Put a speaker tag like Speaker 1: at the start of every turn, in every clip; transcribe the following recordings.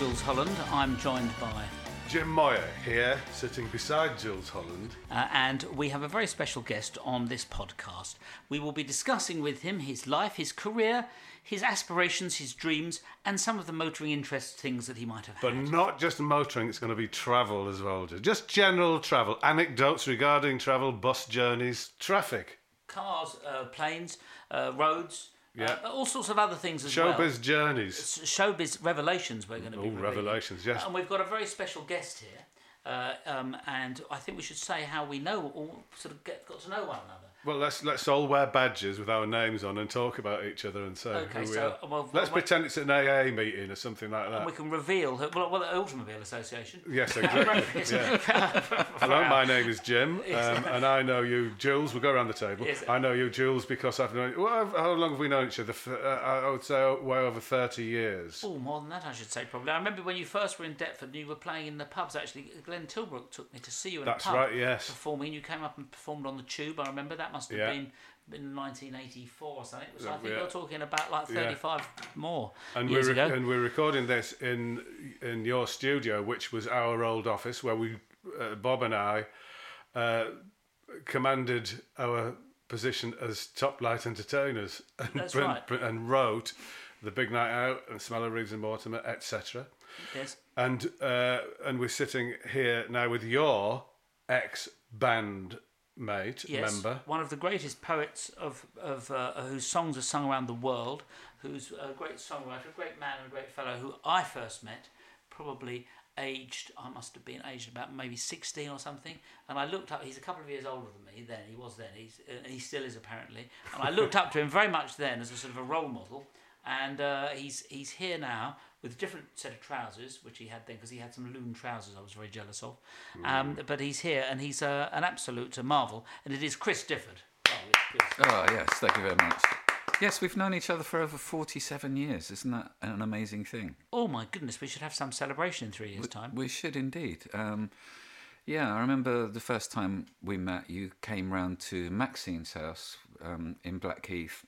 Speaker 1: Jools Holland. I'm joined by,
Speaker 2: Jim Moir here, sitting beside Jools Holland.
Speaker 1: uh, and we have a very special guest on this podcast. We will be discussing with him his life, his career, his aspirations, his dreams, and some of the motoring interest things that he might have
Speaker 2: But
Speaker 1: had.
Speaker 2: not just motoring, it's going to be travel as well. Just general travel, anecdotes regarding travel, bus journeys, traffic,
Speaker 1: Cars, uh, planes, uh, roads,
Speaker 2: Yeah.
Speaker 1: uh, all sorts of other things as well.
Speaker 2: showbiz journeys.
Speaker 1: Showbiz revelations we're going to be revealing.
Speaker 2: revelations, yes.
Speaker 1: And we've got a very special guest here. Uh, um, and I think we should say how we know, all sort of get, got to know one another.
Speaker 2: Well, let's let's all wear badges with our names on and talk about each other and say
Speaker 1: Okay,
Speaker 2: who we
Speaker 1: so,
Speaker 2: are.
Speaker 1: well,
Speaker 2: let's
Speaker 1: well,
Speaker 2: pretend it's an AA meeting or something like that.
Speaker 1: And we can reveal, well, well, the Automobile Association.
Speaker 2: Yes, exactly. yeah. Hello, my name is Jim, um, and I know you, Jools. We'll go around the table.
Speaker 1: Yes.
Speaker 2: I know you, Jools, because I've known. Well, I've- how long have we known each other? Uh, I would say way over thirty years.
Speaker 1: Oh, more than that, I should say, probably. I remember when you first were in Deptford and you were playing in the pubs, actually. Glenn Tilbrook took me to see you in
Speaker 2: That's
Speaker 1: a pub.
Speaker 2: right, yes.
Speaker 1: Performing. You came up and performed on the tube. I remember that must have
Speaker 2: Yeah.
Speaker 1: been in 1984 or something. So I think
Speaker 2: Yeah.
Speaker 1: you're talking about like 35 more
Speaker 2: And
Speaker 1: years
Speaker 2: we're
Speaker 1: ago.
Speaker 2: and we're recording this in in your studio, which was our old office, where we uh, Bob and I uh, commanded our position as top light entertainers and,
Speaker 1: That's
Speaker 2: print-
Speaker 1: right.
Speaker 2: print- and wrote the Big Night Out and Smell of Reeves and Mortimer, etc.
Speaker 1: yes.
Speaker 2: And uh, and we're sitting here now with your ex band mate
Speaker 1: Yes,
Speaker 2: member.
Speaker 1: one of the greatest poets of, of uh, whose songs are sung around the world, who's a great songwriter, a great man, and a great fellow, who I first met, probably aged, I must have been aged about maybe 16 or something, and I looked up, he's a couple of years older than me then, he was then, he's, uh, he still is apparently, and I looked up to him very much then as a sort of a role model, and uh, he's, he's here now with a different set of trousers, which he had then, because he had some loon trousers I was very jealous of. Um, but he's here, and he's uh, an absolute uh, marvel, and it is Chris Difford. Oh, yes, Chris.
Speaker 3: Oh, yes, thank you very much. Yes, we've known each other for over 47 years. Isn't that an amazing thing?
Speaker 1: Oh my goodness, we should have some celebration in three years' time.
Speaker 3: We should indeed. Um, yeah, I remember the first time we met, you came round to Maxine's house um, in Blackheath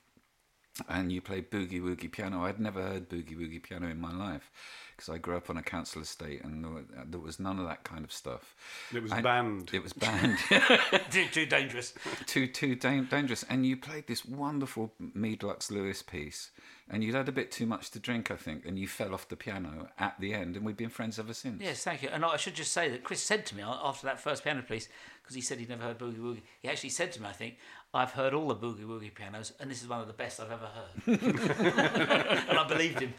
Speaker 3: and you played boogie woogie piano. I'd never heard boogie woogie piano in my life because I grew up on a council estate and there was, uh, there was none of that kind of stuff.
Speaker 2: It was
Speaker 3: And
Speaker 2: banned.
Speaker 3: It was banned.
Speaker 1: too, too dangerous.
Speaker 3: too too dan- dangerous. And you played this wonderful Meade Lux Lewis piece, and you'd had a bit too much to drink, I think, and you fell off the piano at the end, and we've been friends ever since.
Speaker 1: Yes, thank you. And I should just say that Chris said to me after that first piano piece, because he said he'd never heard Boogie Woogie, he actually said to me, I think, I've heard all the Boogie Woogie pianos, and this is one of the best I've ever heard. and I believed him.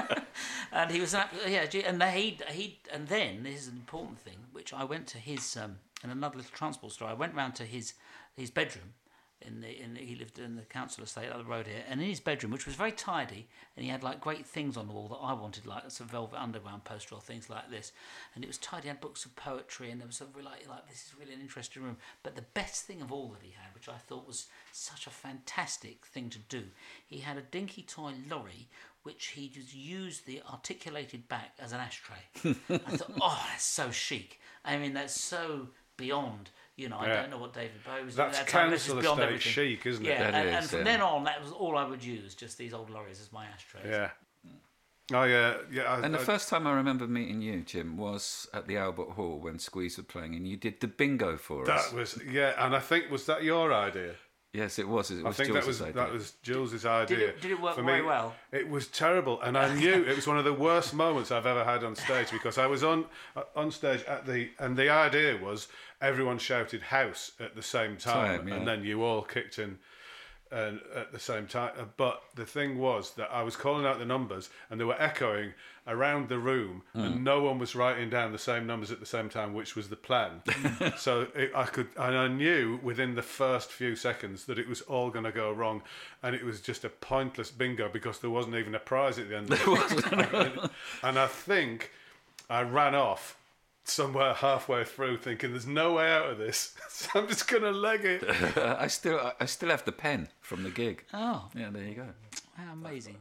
Speaker 1: and he was, an yeah, and he, he, and then, this is an important thing, which I went to his, um, in another little transport store, I went round to his, his bedroom, in the in he lived in the council estate up the road here, and in his bedroom, which was very tidy, and he had like great things on the wall that I wanted, like some Velvet Underground poster or things like this, and it was tidy. He had books of poetry, and there was a really like, like this is really an interesting room. But the best thing of all that he had, which I thought was such a fantastic thing to do, he had a dinky toy lorry. Which he just used the articulated back as an ashtray. I thought, oh, that's so chic. I mean, that's so beyond. You know, I don't know what David Bowie was doing
Speaker 2: That's
Speaker 1: at that time. This beyond
Speaker 2: estate
Speaker 1: everything.
Speaker 2: chic, isn't it?
Speaker 1: Yeah,
Speaker 3: That
Speaker 1: and,
Speaker 3: is,
Speaker 1: and from
Speaker 3: yeah.
Speaker 1: then on, that was all I would use, just these old lorries as my ashtrays.
Speaker 2: Yeah. Hmm. Oh yeah, yeah. I,
Speaker 3: And the
Speaker 2: I-
Speaker 3: first time I remember meeting you, Jim, was at the Albert Hall when Squeeze were playing, and you did the bingo for us.
Speaker 2: that was yeah, and I think was that your idea?
Speaker 3: Yes, it was. It
Speaker 2: I
Speaker 3: was
Speaker 2: think that was
Speaker 3: Jools's idea.
Speaker 2: that was Jools's idea.
Speaker 1: it- did it work
Speaker 2: For
Speaker 1: very
Speaker 2: me,
Speaker 1: well?
Speaker 2: It was terrible, and I knew it was one of the worst moments I've ever had on stage because I was on uh, on stage at the and the idea was everyone shouted house at the same time,
Speaker 3: Time, yeah.
Speaker 2: and then you all kicked in and at the same time. uh, But the thing was that I was calling out the numbers, and they were echoing around the room, and no one was writing down the same numbers at the same time, which was the plan. so it, I could, and I knew within the first few seconds that it was all going to go wrong, and it was just a pointless bingo because there wasn't even a prize at the end. And I think I ran off somewhere halfway through thinking there's no way out of this so i'm just gonna leg it
Speaker 3: I still I- I still have the pen from the gig.
Speaker 1: Oh,
Speaker 3: Yeah, there you go.
Speaker 1: how amazing.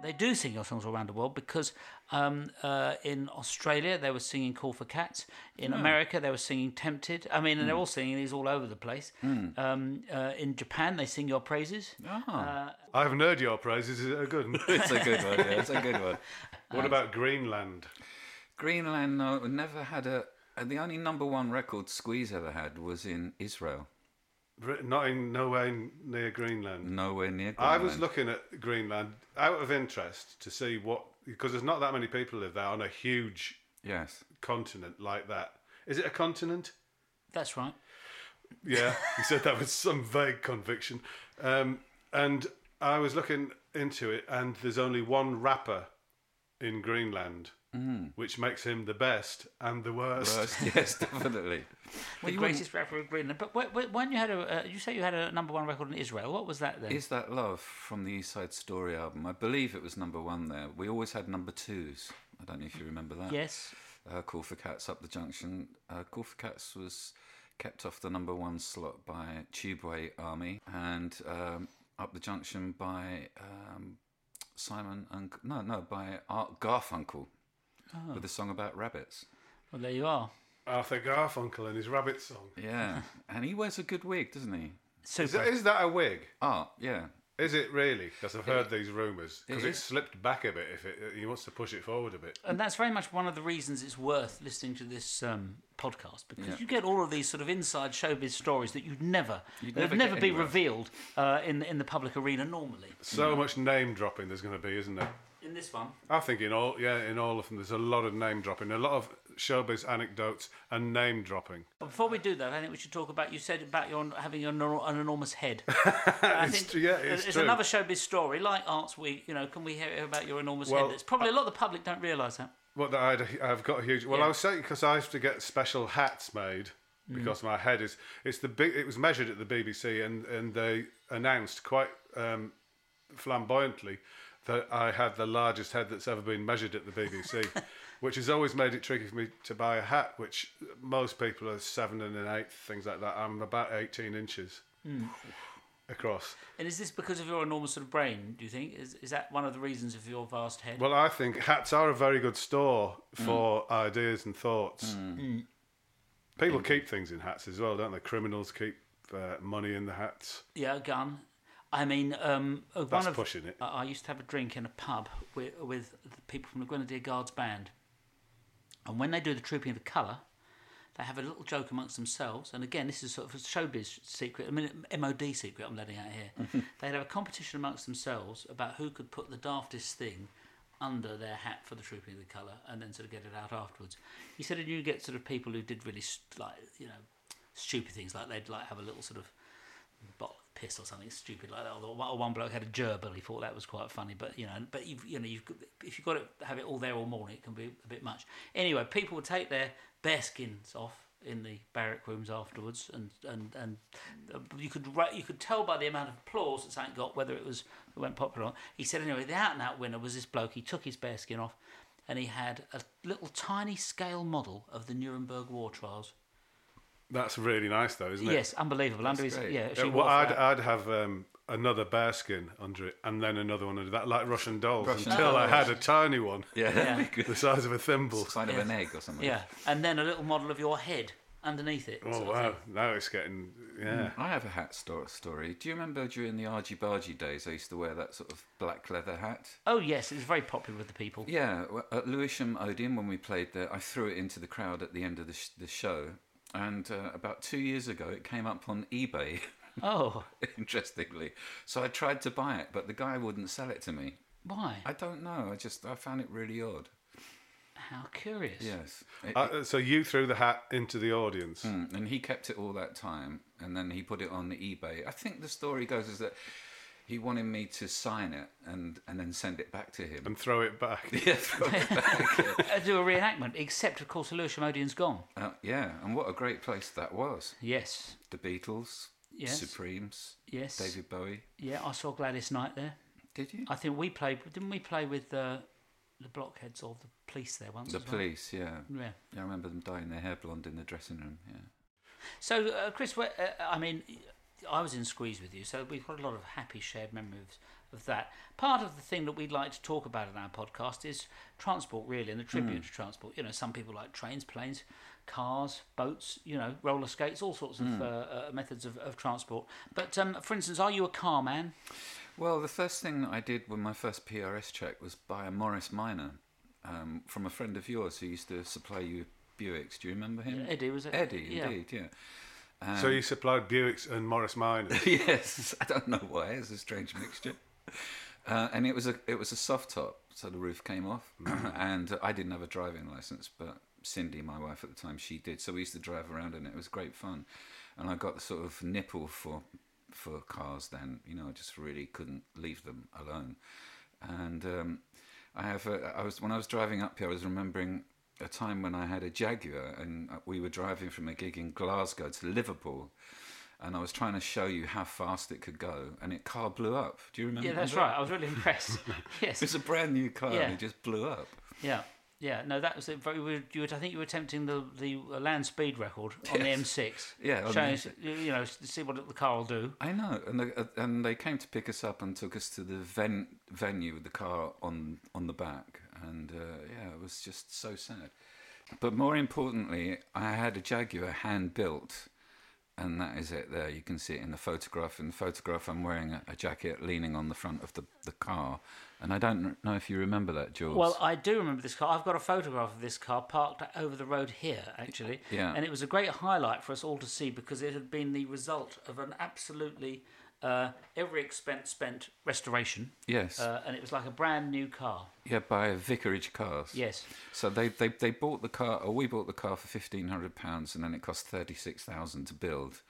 Speaker 1: But they do sing your songs all around the world because um, uh, in Australia they were singing "Call for Cats." In America they were singing "Tempted." I mean, and they're all singing these all over the place. Um, uh, in Japan they sing your praises.
Speaker 3: Oh,
Speaker 2: i haven't heard your praises is it a good one
Speaker 3: it's a good one. Yeah, it's a good one.
Speaker 2: what about greenland
Speaker 3: Greenland no, never had a. uh, The only number one record Squeeze ever had was in Israel,
Speaker 2: Br- not in nowhere near greenland
Speaker 3: nowhere near. Greenland.
Speaker 2: i was looking at greenland out of interest to see what because there's not that many people live there on a huge
Speaker 3: Yes.
Speaker 2: continent like that is it a continent
Speaker 1: That's right.
Speaker 2: Yeah, he said that with some vague conviction. Um, and I was looking into it, and there's only one rapper in Greenland, which makes him the best and the worst.
Speaker 3: Worst, yes, definitely.
Speaker 1: the greatest rapper of Greenland. But wh- wh- when you had a, uh, you say you had a number one record in Israel. What was that then?
Speaker 3: Is that love from the East Side Story album? I believe it was number one there. We always had number twos. I don't know if you remember that.
Speaker 1: yes.
Speaker 3: Uh, Call for Cats up the junction. Uh, Call for Cats was kept off the number one slot by Tubeway Army and um, up the junction by um, Simon and no no by Art Garfunkel with a song about rabbits.
Speaker 1: Well, there you are.
Speaker 2: Arthur Garfunkel and his rabbit song.
Speaker 3: Yeah, and he wears a good wig, doesn't he?
Speaker 2: Is
Speaker 1: Super.
Speaker 2: that, is that a wig?
Speaker 3: Oh, yeah.
Speaker 2: Is it really? Because I've heard these rumours. Because
Speaker 3: It
Speaker 2: it,
Speaker 3: is.
Speaker 2: slipped back a bit. If it, he wants to push it forward a bit.
Speaker 1: and that's very much one of the reasons it's worth listening to this um, podcast because
Speaker 3: Yeah.
Speaker 1: you get all of these sort of inside showbiz stories that you'd never,
Speaker 3: You'd
Speaker 1: that
Speaker 3: never
Speaker 1: would never be
Speaker 3: anywhere.
Speaker 1: revealed uh, in in the public arena normally.
Speaker 2: So much name dropping there's going to be, isn't there?
Speaker 1: In this one,
Speaker 2: I think in all, yeah, in all of them, there's a lot of name dropping, a lot of showbiz anecdotes and name dropping.
Speaker 1: but before we do that, I think we should talk about. You said about your having an, an enormous head. I
Speaker 2: It's
Speaker 1: think
Speaker 2: yeah, it's
Speaker 1: it's another showbiz story like Arts Week. You know, can we hear about your enormous
Speaker 2: Well,
Speaker 1: head? It's probably a lot of the public don't realise that.
Speaker 2: Well, that I'd, I've got a huge. Well,
Speaker 1: Yeah.
Speaker 2: I was saying because I have to get special hats made because my head is. It's the big. It was measured at the BBC, and and they announced quite um, flamboyantly that I had the largest head that's ever been measured at the BBC, which has always made it tricky for me to buy a hat, which most people are seven and an eighth, things like that. I'm about 18 inches hmm. across.
Speaker 1: And is this because of your enormous sort of brain? Do you think is is that one of the reasons of your vast head?
Speaker 2: Well, I think hats are a very good store hmm. for ideas and thoughts. Hmm. People keep things in hats as well, don't they? Criminals keep uh, money in the hats.
Speaker 1: Yeah, a gun. I mean, um, uh,
Speaker 2: That's
Speaker 1: of,
Speaker 2: pushing it.
Speaker 1: I I used to have a drink in a pub with, with the people from the Grenadier Guards band, and when they do the Trooping of the Colour, they have a little joke amongst themselves. And again, this is sort of a showbiz secret, I mean, MOD secret I'm letting out here. They'd have a competition amongst themselves about who could put the daftest thing under their hat for the Trooping of the Colour, and then sort of get it out afterwards. He said, and you get sort of people who did really st- like you know stupid things, like they'd like have a little sort of bottle piss or something stupid like that. Or one- bloke had a gerbil. He thought that was quite funny, but you know, but you've, you know, you've if you've got to have it all there all morning, it can be a bit much. Anyway, people would take their bear skins off in the barrack rooms afterwards, and and and uh, you could you could tell by the amount of applause that something got whether it was it went popular. or not. He said anyway, the out and out winner was this bloke. He took his bear skin off, and he had a little tiny scale model of the Nuremberg war trials.
Speaker 2: That's really nice, though, isn't it?
Speaker 1: Yes, unbelievable. Under his
Speaker 3: great.
Speaker 1: yeah,
Speaker 2: Uh, well, I'd,
Speaker 1: that.
Speaker 2: I'd have um, another bear skin under it, and then another one under that, like Russian dolls,
Speaker 3: Russian
Speaker 2: until I had a tiny one,
Speaker 3: Yeah, that'd
Speaker 2: the size of a thimble.
Speaker 3: Sign of
Speaker 1: Yeah.
Speaker 3: an egg or something.
Speaker 1: Yeah, and then a little model of your head underneath it.
Speaker 2: Oh wow!
Speaker 1: thing.
Speaker 2: Now it's getting yeah.
Speaker 3: I have a hat story. Do you remember during the Argy Bargy days, I used to wear that sort of black leather hat?
Speaker 1: Oh yes, it was very popular with the people.
Speaker 3: Yeah, at Lewisham Odeon, when we played there, I threw it into the crowd at the end of the, sh- the show. And uh, about two years ago, it came up on eBay,
Speaker 1: Oh,
Speaker 3: interestingly. So I tried to buy it, but the guy wouldn't sell it to me.
Speaker 1: why?
Speaker 3: I don't know. I just I found it really odd.
Speaker 1: How curious.
Speaker 3: Yes. It-
Speaker 2: Uh, so you threw the hat into the audience.
Speaker 3: Mm, and he kept it all that time, and then he put it on eBay. I think the story goes is that he wanted me to sign it and and then send it back to him.
Speaker 2: And throw it back.
Speaker 3: yeah, throw it back.
Speaker 1: Uh, do a reenactment, except of course Lewisham Odeon's gone.
Speaker 3: Uh, yeah, and what a great place that was.
Speaker 1: Yes,
Speaker 3: The Beatles,
Speaker 1: Yes.
Speaker 3: Supremes,
Speaker 1: yes.
Speaker 3: David Bowie.
Speaker 1: Yeah, I saw Gladys Knight there.
Speaker 3: Did you?
Speaker 1: I think we played. Didn't we play with the the blockheads or the police there once?
Speaker 3: the
Speaker 1: as well?
Speaker 3: police, yeah.
Speaker 1: Yeah.
Speaker 3: Yeah, I remember them dyeing their hair blonde in the dressing room. Yeah.
Speaker 1: So, uh, Chris, where, uh, I mean, I was in Squeeze with you, so we've got a lot of happy shared memories of that. Part of the thing that we'd like to talk about in our podcast is transport, really, and the tribute to transport. You know, some people like trains, planes, cars, boats, you know, roller skates, all sorts of uh, uh, methods of, of transport. But, um, for instance, are you a car man?
Speaker 3: Well, the first thing I did when my first PRS check was buy a Morris Minor um, from a friend of yours who used to supply you Buicks. Do you remember him?
Speaker 1: Eddie, was it?
Speaker 3: Eddie,
Speaker 1: Yeah.
Speaker 3: indeed, yeah. Um,
Speaker 2: So you supplied Buicks and Morris Minors.
Speaker 3: yes, I don't know why. It's a strange mixture. Uh, and it was a it was a soft top, so the roof came off, and I didn't have a driving license, but Cindy, my wife at the time, she did. So we used to drive around, and it was great fun. And I got the sort of nipple for for cars. Then you know, I just really couldn't leave them alone. And um, I have a, I was when I was driving up here, I was remembering a time when I had a Jaguar, and we were driving from a gig in Glasgow to Liverpool and I was trying to show you how fast it could go, and it car blew up. Do you remember?
Speaker 1: Yeah, that's
Speaker 3: that?
Speaker 1: right. I was really impressed. yes.
Speaker 3: It was a brand new car,
Speaker 1: Yeah.
Speaker 3: and it just blew up.
Speaker 1: Yeah, yeah. No, that was it. Very, you were, I think you were attempting the the land speed record on the M6.
Speaker 3: Yeah,
Speaker 1: showing us, you know to see what the car will do.
Speaker 3: I know, and they, uh, and they came to pick us up and took us to the ven- venue with the car on on the back, and uh, yeah, it was just so sad. But more importantly, I had a Jaguar hand built, and that is it. There, you can see it in the photograph. In the photograph, I'm wearing a, a jacket, leaning on the front of the the car, and I don't know if you remember that, George.
Speaker 1: Well, I do remember this car. I've got a photograph of this car parked over the road here, actually.
Speaker 3: Yeah.
Speaker 1: And it was a great highlight for us all to see because it had been the result of an absolutely uh, every expense spent restoration.
Speaker 3: yes,
Speaker 1: Uh, and it was like a brand new car.
Speaker 3: yeah, by Vicarage Cars.
Speaker 1: Yes.
Speaker 3: So they, they, they bought the car, or we bought the car for fifteen hundred pounds, and then it cost thirty six thousand to build.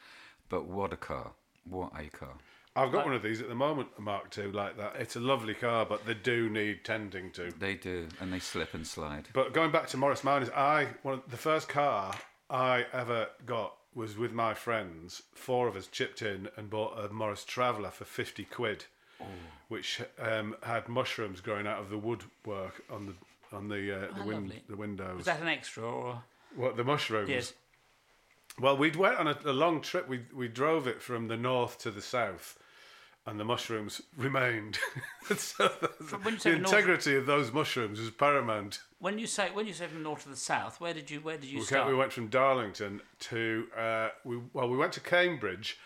Speaker 3: But what a car! What a car!
Speaker 2: I've got one of these at the moment, a Mark II, like that. It's a lovely car, but they do need tending to.
Speaker 3: They do, and they slip and slide.
Speaker 2: But going back to Morris Minors, I one of the first car I ever got was with my friends. Four of us chipped in and bought a Morris Traveller for fifty quid, which um, had mushrooms growing out of the woodwork on the on the uh, the,
Speaker 1: Oh,
Speaker 2: win- the windows.
Speaker 1: Was that an extra or?
Speaker 2: what the mushrooms?
Speaker 1: Yes.
Speaker 2: Well, we'd went on a, a long trip. We we drove it from the north to the south, and the mushrooms remained. so the
Speaker 1: the north-
Speaker 2: integrity of those mushrooms was paramount.
Speaker 1: When you say when you say from north to the south, where did you where did you
Speaker 2: We,
Speaker 1: start?
Speaker 2: we went from Darlington to uh, we well we went to Cambridge,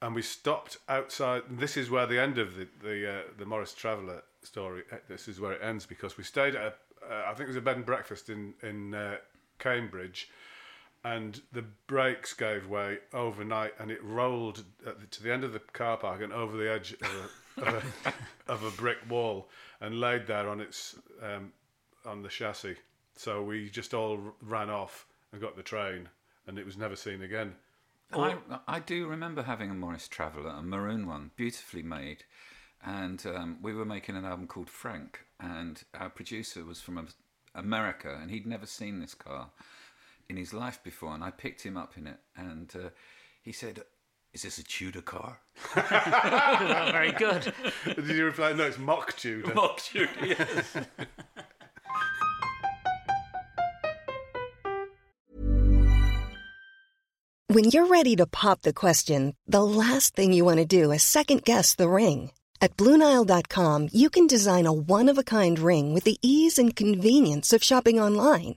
Speaker 2: and we stopped outside. This is where the end of the the uh, the Morris Traveller story. uh, This is where it ends because we stayed at a, uh, I think it was a bed and breakfast in in uh, Cambridge, and the brakes gave way overnight, and it rolled at the, to the end of the car park and over the edge of a, of a, of a brick wall, and laid there on its um, on the chassis. So we just all ran off and got the train, and it was never seen again.
Speaker 3: I, I do remember having a Morris Traveller, a maroon one, beautifully made. And um, we were making an album called Frank, and our producer was from America, and he'd never seen this car in his life before. And I picked him up in it, and uh, he said, Is this a Tudor car?
Speaker 1: Oh, very good.
Speaker 2: Did you reply? No, it's mock Tudor.
Speaker 3: Mock Tudor, yes.
Speaker 4: When you're ready to pop the question, the last thing you want to do is second guess the ring. At Bluenile.com, you can design a one of a kind ring with the ease and convenience of shopping online.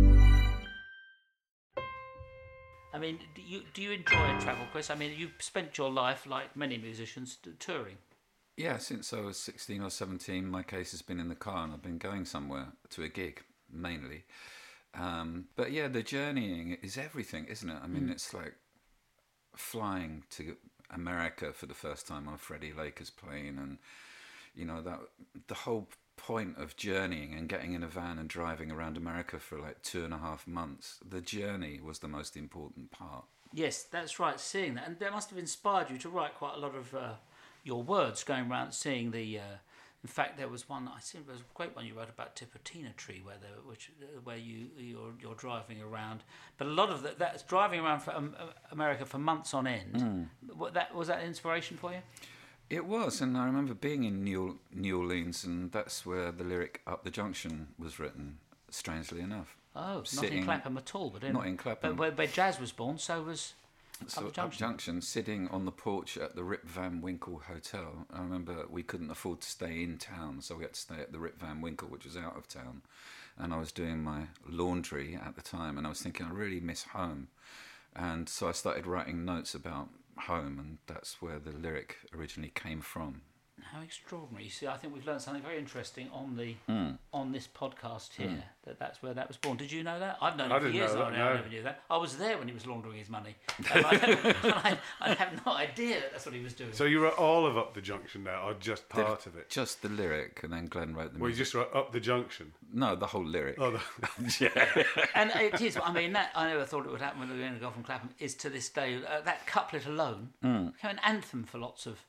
Speaker 1: Mean, do you do you enjoy travel, Chris? I mean, you've spent your life, like many musicians, touring.
Speaker 3: Yeah, since I was 16 or 17, my case has been in the car and I've been going somewhere to a gig, mainly. Um, but yeah, the journeying is everything, isn't it? I mean, it's like flying to America for the first time on a Freddie Lakers plane and, you know, that the whole point of journeying and getting in a van and driving around America for like two and a half months, the journey was the most important part.
Speaker 1: Yes, that's right. Seeing that, and that must have inspired you to write quite a lot of uh, your words going around seeing the. Uh, in fact, there was one I think there was a great one you wrote about Tipotina Tree, where there, which uh, where you you're, you're driving around. But a lot of that that's driving around for um, uh, America for months on end. What that was that inspiration for you?
Speaker 3: It was, and I remember being in New, New Orleans, and that's where the lyric "Up the Junction" was written. Strangely enough,
Speaker 1: Oh, not in
Speaker 3: Sitting-
Speaker 1: Clapham at all, but in,
Speaker 3: not in Clapham.
Speaker 1: But where, where jazz was born, so was
Speaker 3: so
Speaker 1: Up the
Speaker 3: Up
Speaker 1: Junction.
Speaker 3: Junction, sitting on the porch at the Rip Van Winkle Hotel. I remember we couldn't afford to stay in town, so we had to stay at the Rip Van Winkle, which was out of town. And I was doing my laundry at the time, and I was thinking I really miss home. And so I started writing notes about home, and that's where the lyric originally came from.
Speaker 1: How extraordinary! You see, I think we've learned something very interesting on the
Speaker 3: Hmm.
Speaker 1: on this podcast here. That that's where that was born. Did you know that? I've known
Speaker 2: I
Speaker 1: it for years.
Speaker 2: know
Speaker 1: and
Speaker 2: that,
Speaker 1: I never knew that. I was there when he was laundering his money. And I, and I, I have no idea that that's what he was doing.
Speaker 2: So you wrote all of Up the Junction now, or just part of it?
Speaker 3: Just the lyric, and then Glenn wrote the
Speaker 2: Well, you
Speaker 3: music.
Speaker 2: just wrote Up the Junction.
Speaker 3: No, the whole lyric.
Speaker 2: Oh, the,
Speaker 1: and it is. I mean, that I never thought it would happen when we were going to go from Clapham. Is to this day uh, that couplet alone
Speaker 3: Hmm.
Speaker 1: became an anthem for lots of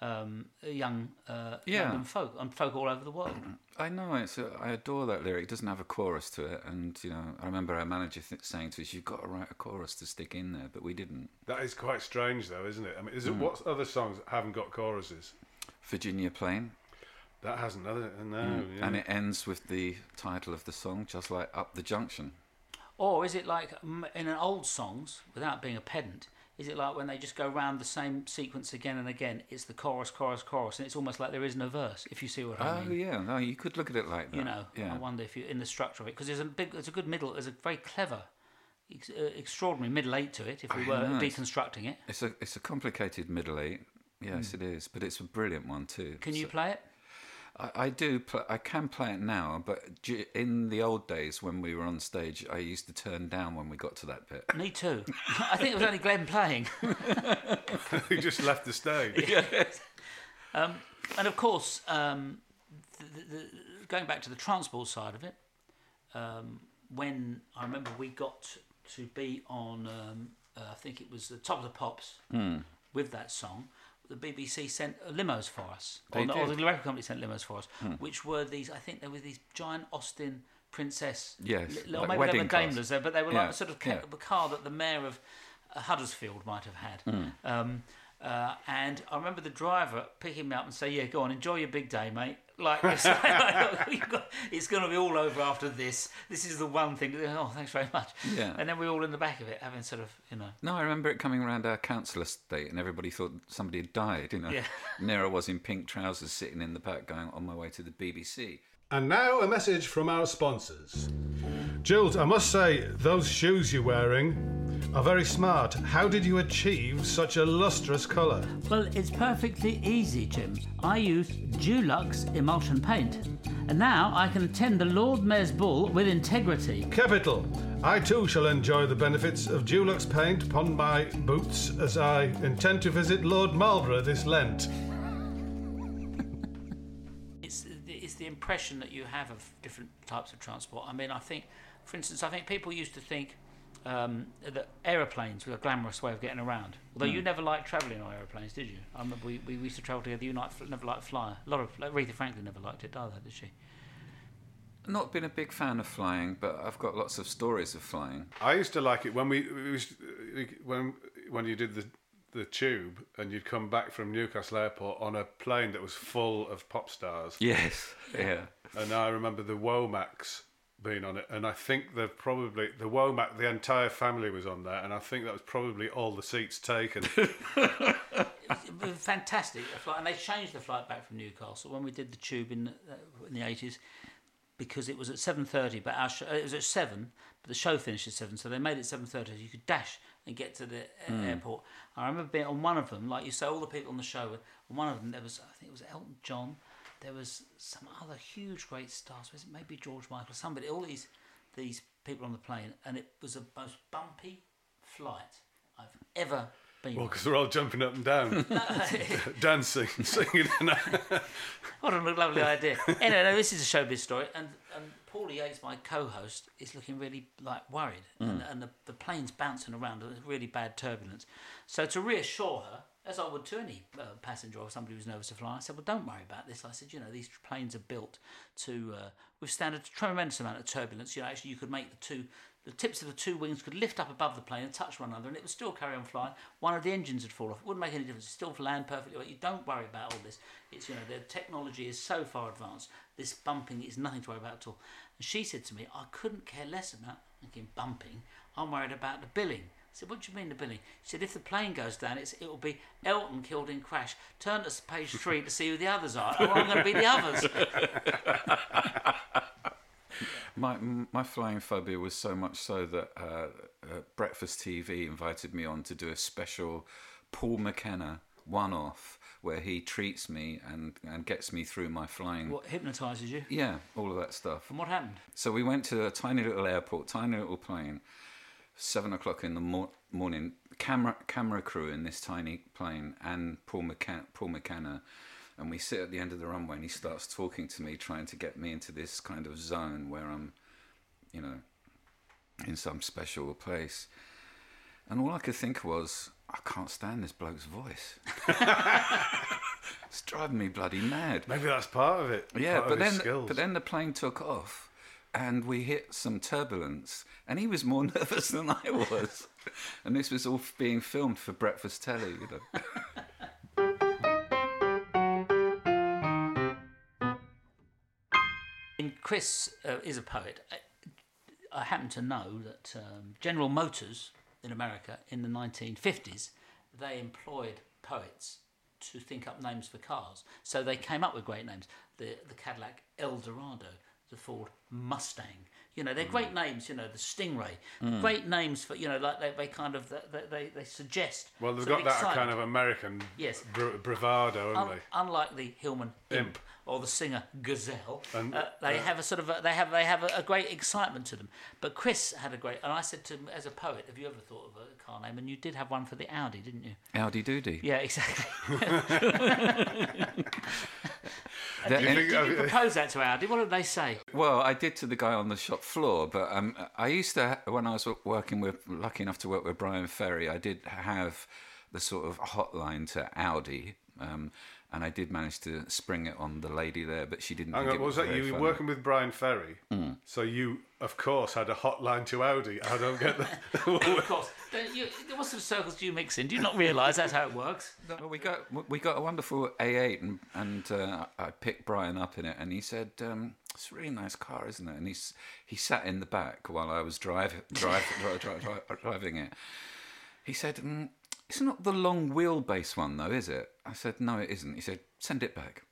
Speaker 1: um, young uh,
Speaker 3: Yeah.
Speaker 1: London folk and folk all over the world.
Speaker 3: I know it's. A, I adore that lyric. It doesn't have a chorus to it, and you know, I remember our manager th- saying to us, "You've got to write a chorus to stick in there," but we didn't.
Speaker 2: that is quite strange, though, isn't it? I mean, is it what other songs haven't got choruses?
Speaker 3: Virginia Plain,
Speaker 2: That hasn't, has it? No, yeah.
Speaker 3: and it ends with the title of the song, just like "Up the Junction."
Speaker 1: Or is it like mm, in an old songs, without being a pedant, is it like when they just go round the same sequence again and again? It's the chorus, chorus, chorus, and it's almost like there isn't a verse. If you see what I mean.
Speaker 3: Oh yeah, no, you could look at it like that.
Speaker 1: You know,
Speaker 3: yeah.
Speaker 1: I wonder if you in the structure of it because there's a big, there's a good middle, there's a very clever, ex- uh, extraordinary middle eight to it. If we
Speaker 3: I
Speaker 1: were
Speaker 3: know,
Speaker 1: deconstructing it,
Speaker 3: It's a it's a complicated middle eight. Yes, it is, but it's a brilliant one too.
Speaker 1: Can you play it?
Speaker 3: I, I do. Pl- I can play it now, but j- in the old days when we were on stage, I used to turn down when we got to that bit.
Speaker 1: Me too. I think it was only Glenn playing.
Speaker 2: he just left the stage.
Speaker 1: Um, and of course, um, the, the, the, going back to the transport side of it, um, when I remember we got to be on, um, uh, I think it was the top of the pops with that song. The BBC sent limos for us, or, the, or the record company sent limos for us, which were these. I think there were these giant Austin Princess,
Speaker 3: Yes,
Speaker 1: li- or
Speaker 3: like
Speaker 1: maybe they were. Daimlers, there, but they were
Speaker 3: Yeah,
Speaker 1: like sort of ca-
Speaker 3: yeah.
Speaker 1: the car that the mayor of uh, Huddersfield might have had.
Speaker 3: Hmm.
Speaker 1: Um, uh, and I remember the driver picking me up and say, "Yeah, go on, enjoy your big day, mate. Like, it's, you've got- it's going to be all over after this. This is the one thing. Oh, thanks very much.
Speaker 3: Yeah.
Speaker 1: And then we're all in the back of it, having sort of, you know,
Speaker 3: No, I remember it coming around our council estate, and everybody thought somebody had died. You know,
Speaker 1: Yeah.
Speaker 3: Nera was in pink trousers, sitting in the back, going on my way to the BBC.
Speaker 2: And now a message from our sponsors. Jools, I must say, those shoes you're wearing are very smart. How did you achieve such a lustrous colour?
Speaker 1: Well, it's perfectly easy, Jim. I use Dulux emulsion paint, and now I can attend the Lord Mayor's Ball with integrity.
Speaker 2: Capital. I too shall enjoy the benefits of Dulux paint upon my boots as I intend to visit Lord Marlborough this Lent.
Speaker 1: It's it's the impression that you have of different types of transport. I mean, I think, for instance, I think people used to think um, that aeroplanes were a glamorous way of getting around. Although you never liked travelling on aeroplanes, did you? I remember we, we used to travel together. You not, never liked flying. A lot of like, Aretha Franklin never liked it either, did she?
Speaker 3: not been a big fan of flying, but I've got lots of stories of flying.
Speaker 2: I used to like it when we it was, when when you did the the tube and you'd come back from Newcastle Airport on a plane that was full of pop stars.
Speaker 3: Yes, yeah.
Speaker 2: And I remember the Womacks being on it, and I think they've probably the Womack, the entire family was on there, and I think that was probably all the seats taken.
Speaker 1: Fantastic. the flight- And they changed the flight back from Newcastle when we did the tube in, uh, in the 80s because it was at 7.30, but our show, it was at 7, but the show finished at 7, so they made it 7.30 so you could dash and get to the uh, airport. I remember being on one of them, like you say, all the people on the show, on one of them there was, I think it was Elton John, there was some other huge great stars, was it maybe George Michael, somebody, all these, these people on the plane, and it was the most bumpy flight I've ever been
Speaker 2: well, because they're all jumping up and down, dancing, singing.
Speaker 1: What a lovely idea. Anyway, no, this is a showbiz story, and, and Paula Yates, my co-host, is looking really like worried, and, and the, the plane's bouncing around, and there's really bad turbulence. So to reassure her, as I would to any uh, passenger or somebody who's nervous to fly, I said, "Well, don't worry about this." I said, "You know, these planes are built to uh, withstand a tremendous amount of turbulence. You know, actually, you could make the two." The tips of the two wings could lift up above the plane and touch one another, and it would still carry on flying. One of the engines would fall off. It wouldn't make any difference. It still land perfectly well. You don't worry about all this. It's you know the technology is so far advanced. This bumping is nothing to worry about at all. And she said to me, I couldn't care less about thinking bumping. I'm worried about the billing. I said, What do you mean the billing? She said, If the plane goes down, it's, it will be Elton killed in crash. Turn to page three to see who the others are. I'm going to be the others.
Speaker 3: My my flying phobia was so much so that uh, uh, Breakfast TV invited me on to do a special Paul McKenna one-off where he treats me and, and gets me through my flying.
Speaker 1: What hypnotises you?
Speaker 3: Yeah, all of that stuff.
Speaker 1: And what happened?
Speaker 3: So we went to a tiny little airport, tiny little plane, seven o'clock in the mor- morning. Camera camera crew in this tiny plane and Paul McCann- Paul McKenna, and we sit at the end of the runway and he starts talking to me, trying to get me into this kind of zone where I'm, you know, in some special place. And all I could think was, I can't stand this bloke's voice. it's driving me bloody mad.
Speaker 2: Maybe that's part of it.
Speaker 3: Yeah, but then
Speaker 2: skills.
Speaker 3: but then the plane took off, and we hit some turbulence, and he was more nervous than I was, and this was all being filmed for breakfast telly. You know.
Speaker 1: Chris uh, is a poet. I, I happen to know that um, General Motors in America in the 1950s they employed poets to think up names for cars. So they came up with great names. The the Cadillac Eldorado, the Ford Mustang. You know, they're great names. You know, the Stingray. Great names for you know, like they, they kind of they, they, they suggest.
Speaker 2: well, they've got that
Speaker 1: excitement.
Speaker 2: kind of American
Speaker 1: Yes.
Speaker 2: bra- bravado, haven't
Speaker 1: Un-
Speaker 2: they?
Speaker 1: unlike the Hillman Imp,
Speaker 2: Imp.
Speaker 1: Or the singer Gazelle,
Speaker 2: And,
Speaker 1: uh, they have a sort of a, they have they have a, a great excitement to them. But Chris had a great, and I said to him as a poet, "Have you ever thought of a car name?" And you did have one for the Audi, didn't you?
Speaker 3: Audi doody.
Speaker 1: Yeah, exactly.
Speaker 3: There-
Speaker 2: you
Speaker 3: and-
Speaker 2: think-
Speaker 1: did you propose that to Audi? What did they say?
Speaker 3: well, I did to the guy on the shop floor, but um, I used to when I was working with lucky enough to work with Bryan Ferry, I did have the sort of hotline to Audi. Um, and I did manage to spring it on the lady there, but she didn't.
Speaker 2: Hang
Speaker 3: think
Speaker 2: on,
Speaker 3: it
Speaker 2: was that you were working with Bryan Ferry?
Speaker 1: Hmm.
Speaker 2: So you, of course, had a hotline to Audi. I don't get that.
Speaker 1: of course. You, what sort of circles do you mix in? Do you not realise that's how it works?
Speaker 3: Well, we got we got a wonderful A8, and and uh, I picked Brian up in it, and he said, um, "It's a really nice car, isn't it?" And he's he sat in the back while I was drive, drive, dri- dri- dri- driving it. He said, mm, "It's not the long wheelbase one, though, is it?" I said, "No, it isn't." He said, "Send it back."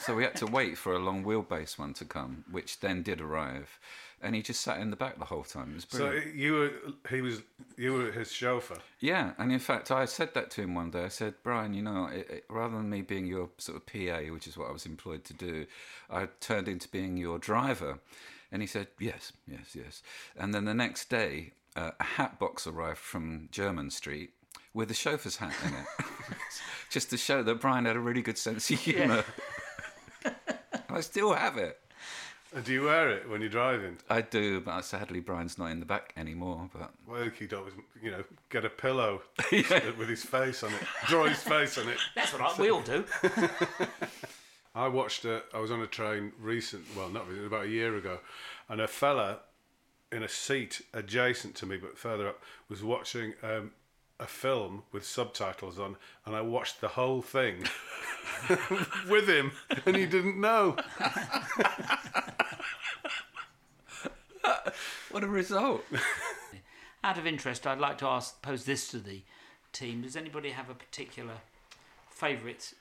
Speaker 3: So we had to wait for a long wheelbase one to come, which then did arrive, and he just sat in the back the whole time. It was
Speaker 2: so you were, he was, you were his chauffeur.
Speaker 3: Yeah, and in fact, I said that to him one day. I said, Bryan, you know, it, it, rather than me being your sort of PA, which is what I was employed to do, I turned into being your driver. And he said, yes, yes, yes. And then the next day, uh, a hat box arrived from Jermyn Street with a chauffeur's hat in it, just to show that Bryan had a really good sense of humour. I still have it.
Speaker 2: And do you wear it when you're driving?
Speaker 3: I do, but sadly, Bryan's not in the back anymore. But
Speaker 2: Well, he could always, you know, get a pillow with his face on it, draw his face on it.
Speaker 1: That's what I, we all do.
Speaker 2: I watched a, I was on a train recent, well, not recent, about a year ago, and a fella in a seat adjacent to me, but further up, was watching um, a film with subtitles on, and I watched the whole thing with him, and he didn't know.
Speaker 3: What a result!
Speaker 1: Out of interest, I'd like to ask, pose this to the team. Does anybody have a particular favourite?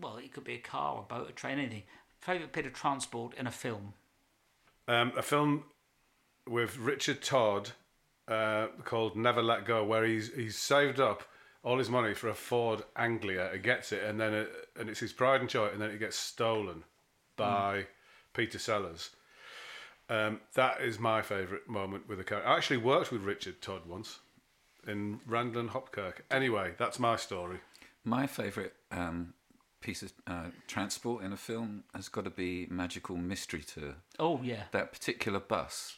Speaker 1: Well, it could be a car, a boat, a train, anything. Favourite bit of transport in a film?
Speaker 2: Um, a film with Richard Todd uh, called Never Let Go, where he's he's saved up all his money for a Ford Anglia. He gets it, and then it, and it's his pride and joy, and then it gets stolen by Peter Sellers. Um, that is my favourite moment with a car. I actually worked with Richard Todd once in Randall and Hopkirk. Anyway, that's my story.
Speaker 3: My favourite um, piece of uh, transport in a film has got to be Magical Mystery Tour.
Speaker 1: Oh yeah,
Speaker 3: That particular bus.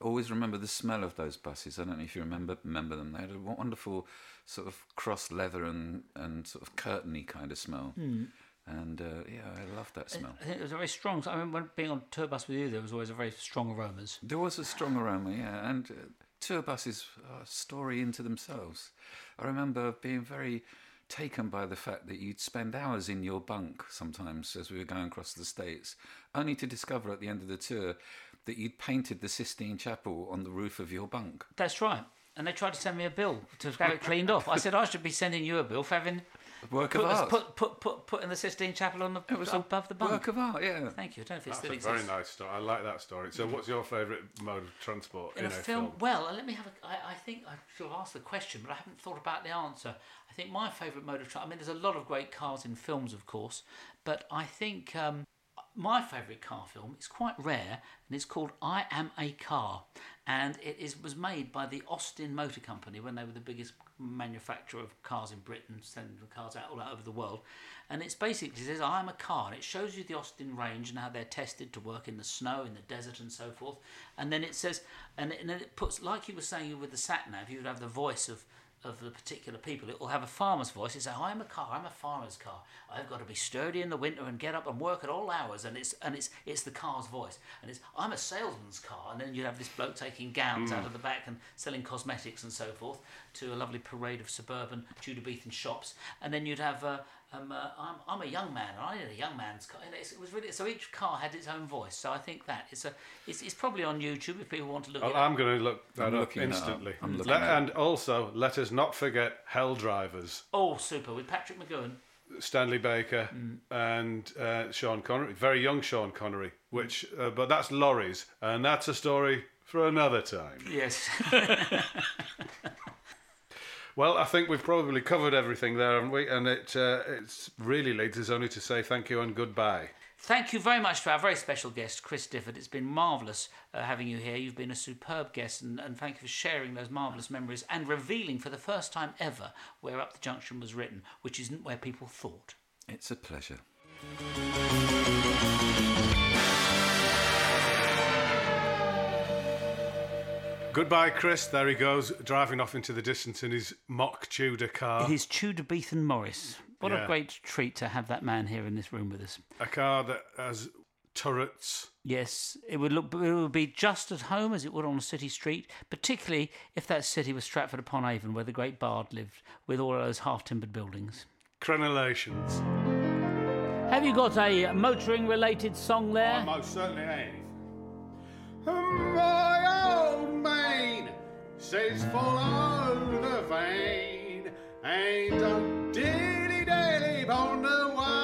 Speaker 3: Always remember the smell of those buses. I don't know if you remember remember them. They had a wonderful sort of cross leather and, and sort of curtainy kind of smell. And uh, yeah, I love that smell.
Speaker 1: I think it was a very strong. I mean, when being on tour bus with you, there was always a very strong aromas.
Speaker 3: There was a strong aroma, yeah, and uh, tour buses are a story into themselves. I remember being very taken by the fact that you'd spend hours in your bunk sometimes as we were going across the states, only to discover at the end of the tour that you'd painted the Sistine Chapel on the roof of your bunk.
Speaker 1: That's right. And they tried to send me a bill to have it cleaned off. I said I should be sending you a bill for having
Speaker 3: Work
Speaker 1: put,
Speaker 3: of art.
Speaker 1: put put put put in the Sistine Chapel on the
Speaker 3: it was
Speaker 1: above the bunk.
Speaker 3: work of art, yeah.
Speaker 1: Thank you. I don't know if it
Speaker 2: That's
Speaker 1: still
Speaker 2: a
Speaker 1: exists.
Speaker 2: very nice story. I like that story. So, what's your favourite mode of transport
Speaker 1: in, a, film, Well, let me have a. I, I think I should have asked the question, but I haven't thought about the answer. I think my favourite mode of transport. I mean, there's a lot of great cars in films, of course, but I think um, my favourite car film is quite rare, and it's called I Am a Car, and it is was made by the Austin Motor Company when they were the biggest manufacturer of cars in Britain, sending the cars out all over the world. And it's basically it says I am a car, and it shows you the Austin range and how they're tested to work in the snow, in the desert, and so forth. And then it says, and, and then it puts like you were saying with the sat nav, you would have the voice of of the particular people. It will have a farmer's voice. It's say, I'm a car. I'm a farmer's car. I've got to be sturdy in the winter and get up and work at all hours. And it's and it's it's the car's voice. And it's I'm a salesman's car. And then you have this bloke taking gowns out of the back and selling cosmetics and so forth to a lovely parade of suburban Tudor Beaton shops. And then you'd have. Uh, um, uh, I'm, I'm a young man, and I need a young man's car. It's, it was really so each car had its own voice. So I think that it's a it's, it's probably on YouTube if people want to look.
Speaker 2: Well,
Speaker 1: it
Speaker 2: Oh, I'm going to look that
Speaker 3: I'm
Speaker 2: up
Speaker 3: looking that up.
Speaker 2: instantly.
Speaker 3: I'm looking
Speaker 2: Let-
Speaker 3: up.
Speaker 2: and also, let us not forget Hell Drivers.
Speaker 1: Oh, super with Patrick McGoohan.
Speaker 2: Stanley Baker and uh, Sean Connery, very young Sean Connery, which, uh, but that's lorries, and that's a story for another time.
Speaker 1: Yes.
Speaker 2: Well, I think we've probably covered everything there, haven't we? And it uh, it's really leads us only to say thank you and goodbye.
Speaker 1: Thank you very much to our very special guest, Chris Difford. It's been marvellous uh, having you here. You've been a superb guest, and, and thank you for sharing those marvellous memories and revealing for the first time ever where Up the Junction was written, which isn't where people thought.
Speaker 3: It's a pleasure.
Speaker 2: Goodbye, Chris. There he goes, driving off into the distance in his mock Tudor car.
Speaker 1: It is Tudor Beaton Morris. What a great treat to have that man here in this room with us.
Speaker 2: A car that has turrets.
Speaker 1: Yes, it would look. It would be just at home as it would on a city street, particularly if that city was Stratford upon Avon, where the great Bard lived, with all those half-timbered buildings.
Speaker 2: Crenellations.
Speaker 1: Have you got a motoring-related song there?
Speaker 2: I most certainly have. My old man says follow the vein and don't dilly dally on the way.